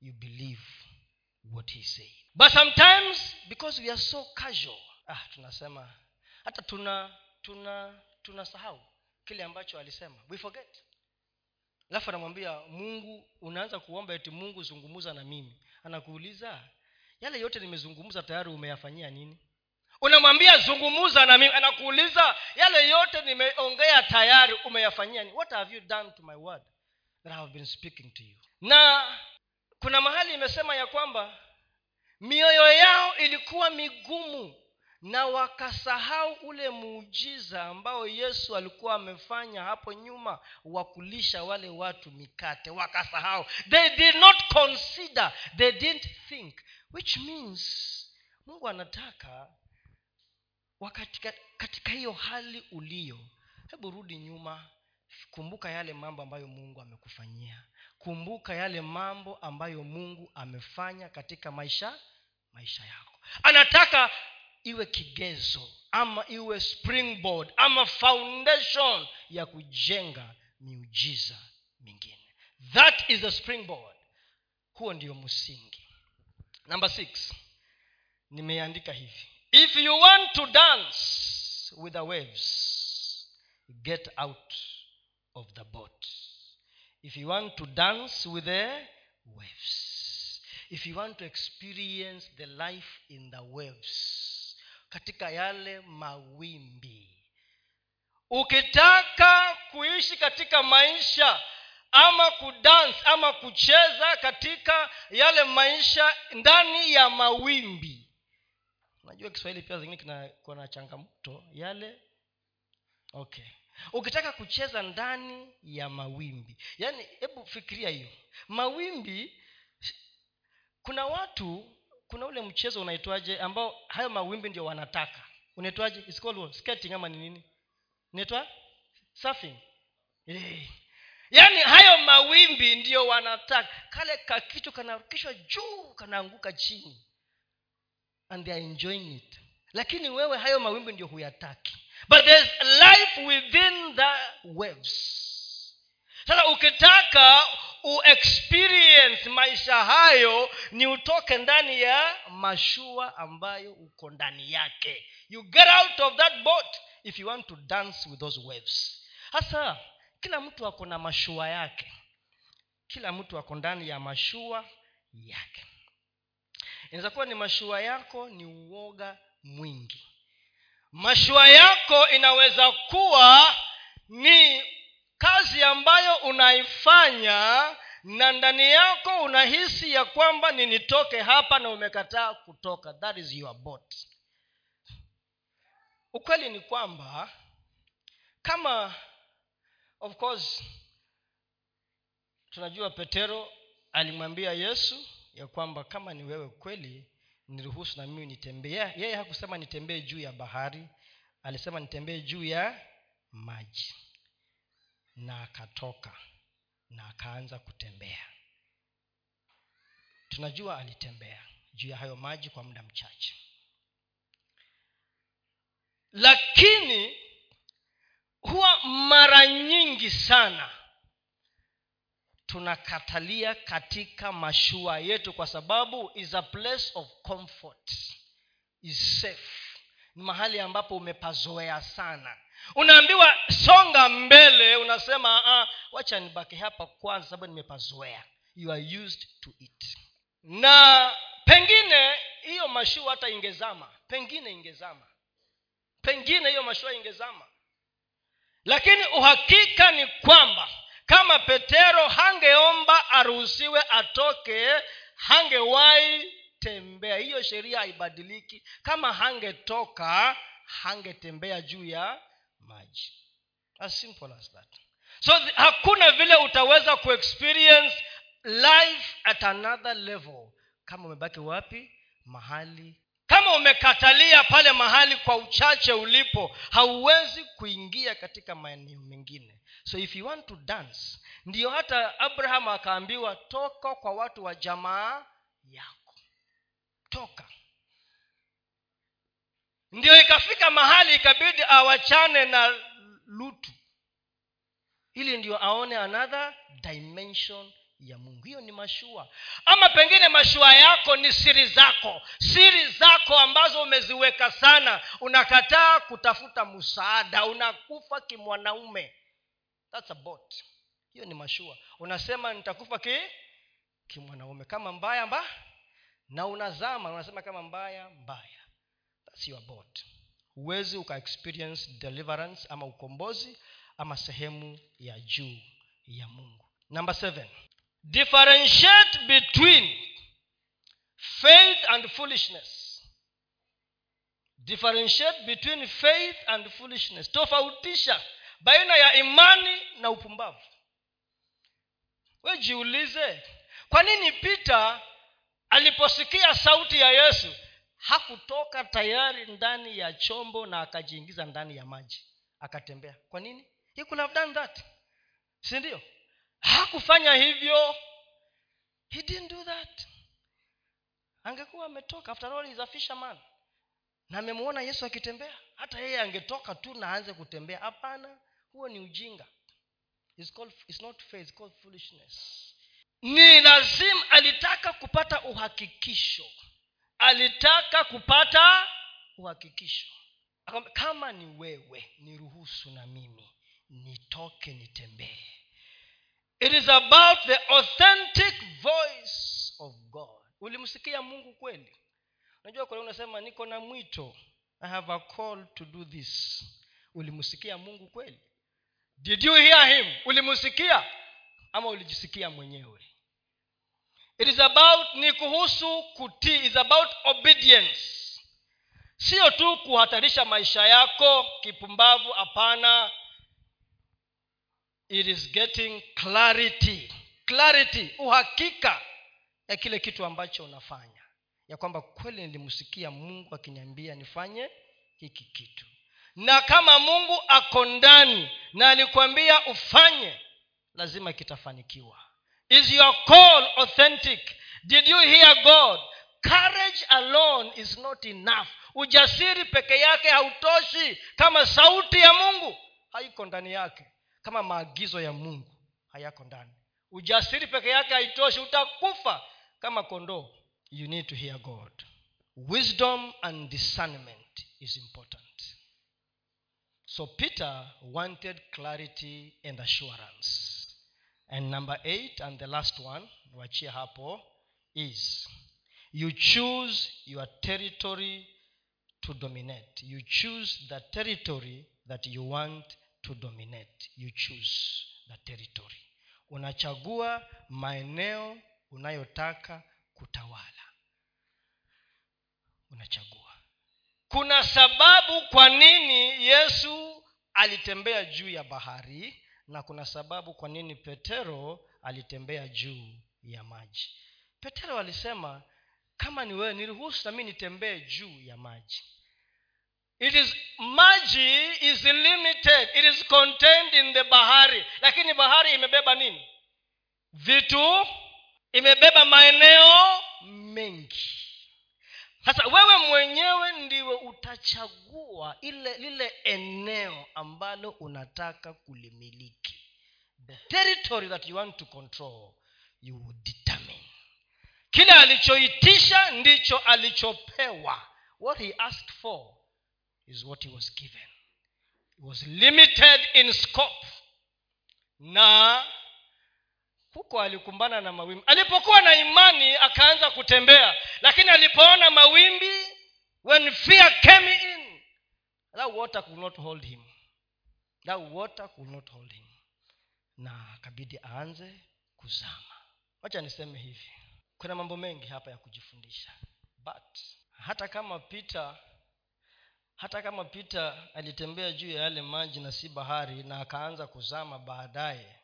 You believe what he said. But sometimes because we are so casual ah tunasema hata tuna tuna tunasahau kile ambacho alisema. We forget alafu anamwambia mungu unaanza kuomba eti mungu zungumza na mimi. Anakuuliza yale yote nimezungumza tayari umeyafanyia nini? Unamwambia zungumuza na mimi. Anakuuliza yale yote nimeongea tayari umeyafanyia nini? What have you done to my word that I have been speaking to you? Na kuna mahali imesema ya kwamba mioyo yao ilikuwa migumu na wakasahau ule muujiza ambao yesu alikuwa amefanya hapo nyuma wa kulisha wale watu mikate. Wakasahau. They did not consider they didn't think which means mungu anataka wakatika katika hiyo hali ulio hebu rudi nyuma kumbuka yale mambo ambayo mungu amekufanyia. Kumbuka yale mambo ambayo mungu amefanya katika maisha maisha yako. Anataka iwe kigezo ama iwe springboard ama foundation ya kujenga miujiza mingine. That is the springboard. Huo ndio msingi. Number six nimeandika hivi. If you want to dance with the waves get out of the boat. If you want to dance with the waves. If you want to experience the life in the waves katika yale mawimbi. Ukitaka kuishi katika maisha ama kudance ama kucheza katika yale maisha ndani ya mawimbi. Unajua kiswahili pia zingine kuna changamoto yale. Okay. Ukitaka kucheza ndani ya mawimbi. Yaani hebu fikiria hiyo. Mawimbi kuna watu kuna ule mchezo unaitwaje ambao hayo mawimbi ndio wanataka. Unaitwaje? Skating ama ni nini? Inaitwa surfing. Hey. yaani hayo mawimbi ndio wanataka. Kale kakitu kanarukishwa juu kanaanguka chini. And they are enjoying it. Lakini wewe hayo mawimbi ndio huyataki. But there's life within the waves sasa ukitaka uexperience maisha hayo ni utoke ndani ya mashua ambayo uko ndani yake. You get out of that boat if you want to dance with those waves. Hasa kila mtu ako na mashua yake. Kila mtu ako ndani ya mashua yake. Inaweza kuwa ni mashua yako ni uoga mwingi. Mashua yako inaweza kuwa ni kazi ambayo unaifanya na ndani yako unahisi ya kwamba ni nitoke hapa na umekataa kutoka. That is your boat. Ukweli ni kwamba kama of course tunajua petero alimwambia yesu ya kwamba kama ni wewe kweli niruhusu na mimi nitembee. Yeye hakusema nitembee juu ya bahari alisema nitembee juu ya maji na akatoka na akaanza kutembea. Tunajua alitembea juu ya hayo maji kwa muda mchache. Lakini huwa mara nyingi sana tunakatalia katika mashua yetu kwa sababu is a place of comfort. Is safe. Ni mahali ambapo umepazoea sana unaambiwa songa mbele unasema ah, wacha nibaki hapa kwanza sababu nimepazoea. You are used to it. Na pengine hiyo mashua hata ingezama. Pengine ingezama. Pengine hiyo mashua ingezama. Lakini uhakika ni kwamba kama petero hangeomba aruhusiwe atoke hangewahi tembea. Hiyo sheria haibadiliki. Kama hangetoka hangetembea juu ya maji. As simple as that. So th- hakuna vile utaweza kuexperience life at another level. Kama umebaki wapi? Mahali. Kama umekatalia pale mahali kwa uchache ulipo hauwezi kuingia katika maeneo mengine. So if you want to dance ndiyo hata abraham akaambiwa toka kwa watu wa jamaa yako. Toka ndio ikafika mahali ikabidi awachane na lutu. Ili ndio aone another dimension ya mungu. Hiyo ni mashua. Ama pengine mashua yako ni siri zako. Siri zako ambazo umeziweka sana. Unakataa kutafuta msaada. Unakufa kimwanaume. Thats a boat hiyo ni mashua. Unasema nitakufa ki kimwanaume. Kama mbaya mba na unazama unasema kama mbaya mbaya thats about huwezi uka experience deliverance ama ukombozi ama sehemu ya juu ya mungu. Number seven. Differentiate between faith and foolishness. Differentiate between faith and foolishness. Tofautisha baina ya imani na upumbavu. We jiulize kwa nini pita aliposikia sauti ya yesu hakutoka tayari ndani ya chombo na akajiingiza ndani ya maji akatembea. Kwa nini? He could have done that. Si ndio? Hakufanya hivyo. He didn't do that. Angekuwa ametoka after all a fisherman. Na amemwona yesu akitembea. Hata yeye angetoka tu na aanze kutembea. Hapana huo ni ujinga. It's called, it's not faith, it's called foolishness. Ni lazima alitaka kupata uhakikisho alitaka kupata uhakikisho. Kama ni wewe niruhusu na mimi nitoke nitembee. It is about the authentic voice of god. Ulimsikia mungu kweli? Unajua kwa unasema niko na mwito. I have a call to do this. Ulimsikia mungu kweli? Did you hear him? Ulimsikia? Ama ulijisikia mwenyewe it is about ni kuhusu kutii is about obedience. Sio tu kuhatarisha maisha yako kipumbavu hapana. It is getting clarity. Clarity uhakika ya kile kitu ambacho unafanya. Ya kwamba kweli nilimsikia mungu akiniambia nifanye hiki kitu. Na kama mungu ako ndani na alikwambia ufanye lazima kitafanikiwa is your call authentic? Did you hear god? Courage alone is not enough. Ujasiri peke yake hautoshi kama sauti ya mungu. Haiko ndani yake. Kama maagizo ya mungu hayako ndani. Ujasiri peke yake haitoshi. Utakufa. Kama kondoo you need to hear god. Wisdom and discernment is important. So peter wanted clarity and assurance and number eight and the last one wachie hapo is you choose your territory to dominate. You choose the territory that you want to dominate. You choose the territory. Unachagua maeneo unayotaka kutawala. Unachagua. Kuna sababu kwa nini yesu alitembea juu ya bahari na kuna sababu kwa nini petero alitembea juu ya maji. Petero alisema kama ni wewe niruhusu nami nitembee juu ya maji. It is maji is limited. It is contained in the bahari. Lakini bahari imebeba nini? Vitu imebeba maeneo mengi. Sasa wewe mwenyewe ndiwe utachagua ile lile eneo ambalo unataka kulimiliki the territory that you want to control you will determine. Kile alichoitisha ndicho alichopewa. What he asked for is what he was given. He was limited in scope. Na huko alikumbana na mawimbi. Alipokuwa na imani akaanza kutembea. Lakini alipoona mawimbi when fear came in that water could not hold him. That water could not hold him na akabidi aanze kuzama. Wacha niseme hivi kuna mambo mengi hapa ya kujifundisha but hata kama peter hata kama peter alitembea juu ya yale maji na si bahari na akaanza kuzama baadaye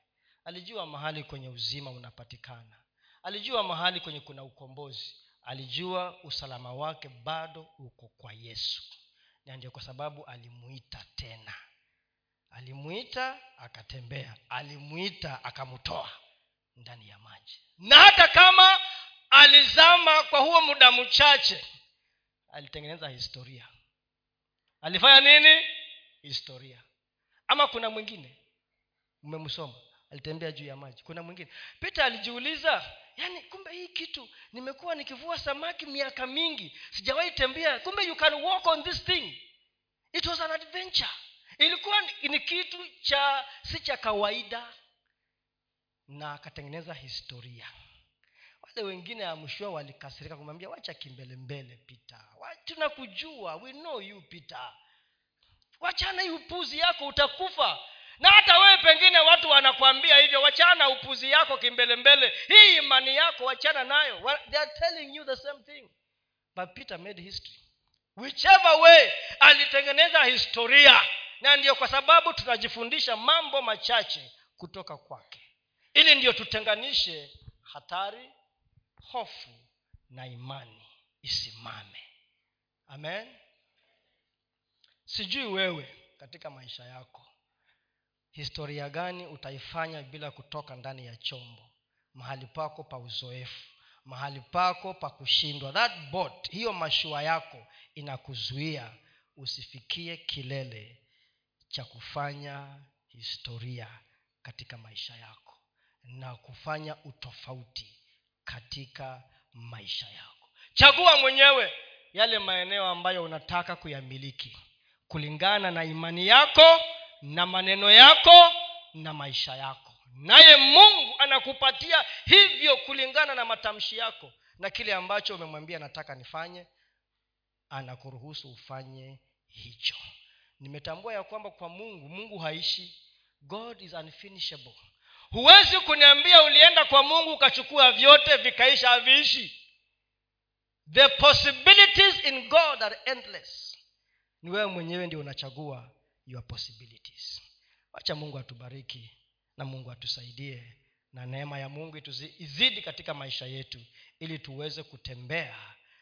alijua mahali kwenye uzima unapatikana. Alijua mahali kwenye kuna ukombozi. Alijua usalama wake bado uko kwa yesu. Na ndio kwa sababu alimuita tena alimuita akatembea. Alimwita akamtoa ndani ya maji. Na hata kama alizama kwa huo muda mchache alitengeneza historia. Alifanya nini? Historia. Ama kuna mwingine? Mmemsoma alitembea juu ya maji. Kuna mwingine? Peter alijiuliza yaani kumbe hii kitu nimekuwa nikivua samaki miaka mingi sijawahi tembea. Kumbe you can walk on this thing. It was an adventure ilikuwa ni kitu cha si cha kawaida na akatengeneza historia. Wale wengine amshua walikasirika kumwambia wacha kimbelembele pita tunakujua. We know you pita wachana hii upuzi yako utakufa. Na hata wewe pengine watu wanakwambia hivyo wachana upuzi yako kimbelembele hii imani yako wachana nayo. They are telling you the same thing. But peter made history. Whichever way alitengeneza historia na ndiyo kwa sababu tunajifundisha mambo machache kutoka kwake. Ili ndiyo tutenganishe hatari hofu na imani isimame. Amen. Sijui wewe katika maisha yako historia gani utaifanya bila kutoka ndani ya chombo? Mahali pako pa uzoefu mahali pako pa kushindwa. That boat hiyo mashua yako inakuzuia usifikie kilele cha kufanya historia katika maisha yako na kufanya utofauti katika maisha yako. Chagua mwenyewe yale maeneo ambayo unataka kuyamiliki kulingana na imani yako na maneno yako na maisha yako. Naye mungu anakupatia hivyo kulingana na matamshi yako na kile ambacho umemwambia nataka nifanye anakuruhusu ufanye hicho nimetambua ya kwamba kwa mungu mungu haishi. God is unfinishable. Huwezi kuniambia ulienda kwa mungu ukachukua vyote vikaisha haviishi. The possibilities in god are endless. Ni wewe mwenyewe ndio unachagua your possibilities. Wacha mungu atubariki na mungu atusaidie na neema ya mungu izidi katika maisha yetu ili tuweze kutembea